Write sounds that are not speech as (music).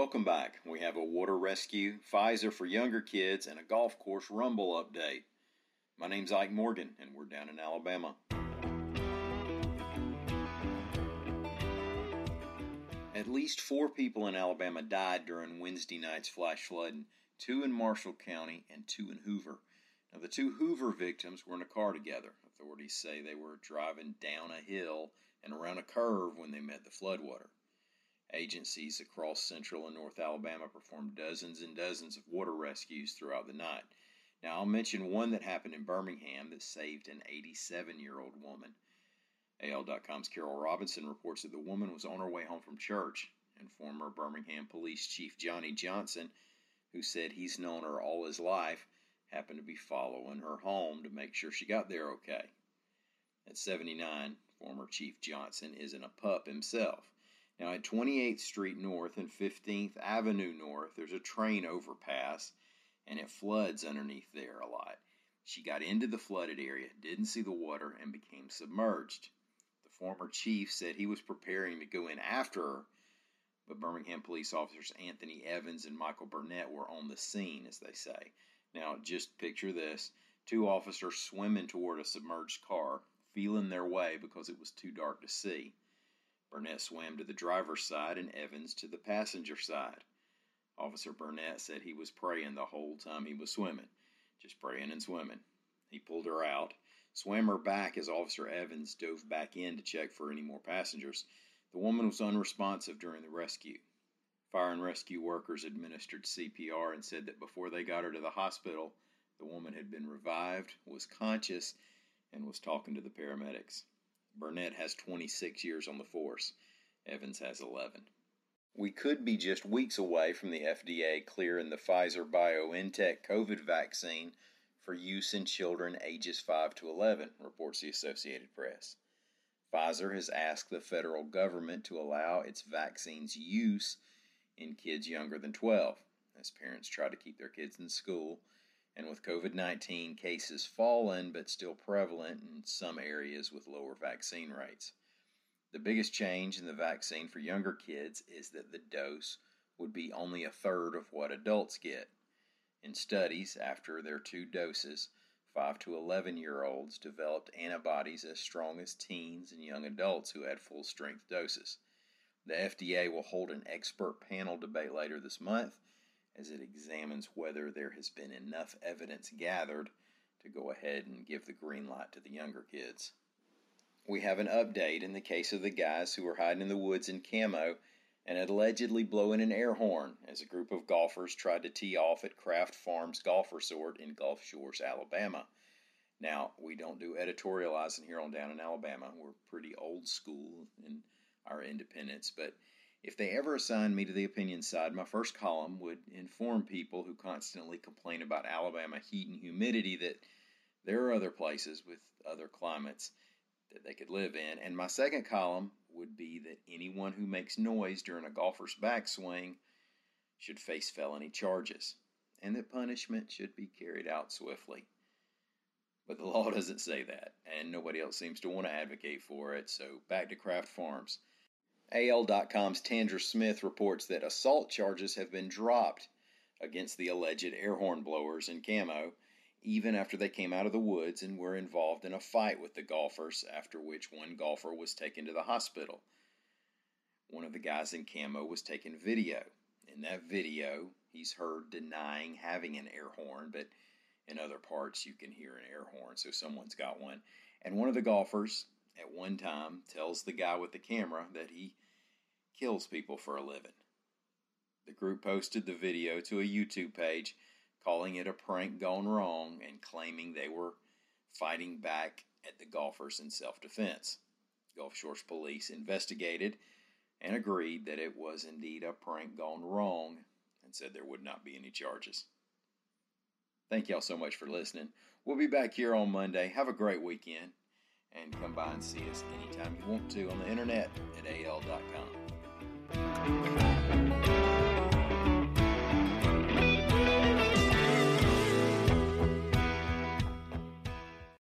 welcome back. We have a water rescue, Pfizer for younger kids, and a golf course rumble update. My name's Ike Morgan, and we're down in Alabama. At least four people in Alabama died during Wednesday night's flash flooding, two in Marshall County and two in Hoover. Now, the two Hoover victims were in a car together. Authorities say they were driving down a hill and around a curve when they met the floodwater. Agencies across central and north Alabama performed dozens and dozens of water rescues throughout the night. Now, I'll mention one that happened in Birmingham that saved an 87 year old woman. AL.com's Carol Robinson reports that the woman was on her way home from church, and former Birmingham Police Chief Johnny Johnson, who said he's known her all his life, happened to be following her home to make sure she got there okay. At 79, former Chief Johnson isn't a pup himself. Now, at 28th Street North and 15th Avenue North, there's a train overpass, and it floods underneath there a lot. She got into the flooded area, didn't see the water, and became submerged. The former chief said he was preparing to go in after her, but Birmingham police officers Anthony Evans and Michael Burnett were on the scene, as they say. Now, just picture this two officers swimming toward a submerged car, feeling their way because it was too dark to see. Burnett swam to the driver's side and Evans to the passenger side. Officer Burnett said he was praying the whole time he was swimming, just praying and swimming. He pulled her out, swam her back as Officer Evans dove back in to check for any more passengers. The woman was unresponsive during the rescue. Fire and rescue workers administered CPR and said that before they got her to the hospital, the woman had been revived, was conscious, and was talking to the paramedics. Burnett has 26 years on the force. Evans has 11. We could be just weeks away from the FDA clearing the Pfizer BioNTech COVID vaccine for use in children ages 5 to 11, reports the Associated Press. Pfizer has asked the federal government to allow its vaccine's use in kids younger than 12, as parents try to keep their kids in school and with COVID 19 cases fallen but still prevalent in some areas with lower vaccine rates. The biggest change in the vaccine for younger kids is that the dose would be only a third of what adults get. In studies, after their two doses, 5 to 11 year olds developed antibodies as strong as teens and young adults who had full strength doses. The FDA will hold an expert panel debate later this month as it examines whether there has been enough evidence gathered to go ahead and give the green light to the younger kids. We have an update in the case of the guys who were hiding in the woods in camo and allegedly blowing an air horn as a group of golfers tried to tee off at Craft Farms Golf Resort in Gulf Shores, Alabama. Now, we don't do editorializing here on Down in Alabama. We're pretty old school in our independence, but if they ever assigned me to the opinion side, my first column would inform people who constantly complain about Alabama heat and humidity that there are other places with other climates that they could live in. And my second column would be that anyone who makes noise during a golfer's backswing should face felony charges, and that punishment should be carried out swiftly. But the (laughs) law doesn't say that, and nobody else seems to want to advocate for it, so back to Craft Farms. AL.com's Tandra Smith reports that assault charges have been dropped against the alleged air horn blowers in camo, even after they came out of the woods and were involved in a fight with the golfers, after which one golfer was taken to the hospital. One of the guys in camo was taken video. In that video, he's heard denying having an air horn, but in other parts you can hear an air horn, so someone's got one. And one of the golfers at one time tells the guy with the camera that he kills people for a living. The group posted the video to a YouTube page calling it a prank gone wrong and claiming they were fighting back at the golfers in self defense. Gulf Shores police investigated and agreed that it was indeed a prank gone wrong and said there would not be any charges. Thank y'all so much for listening. We'll be back here on Monday. Have a great weekend and come by and see us anytime you want to on the internet at al.com.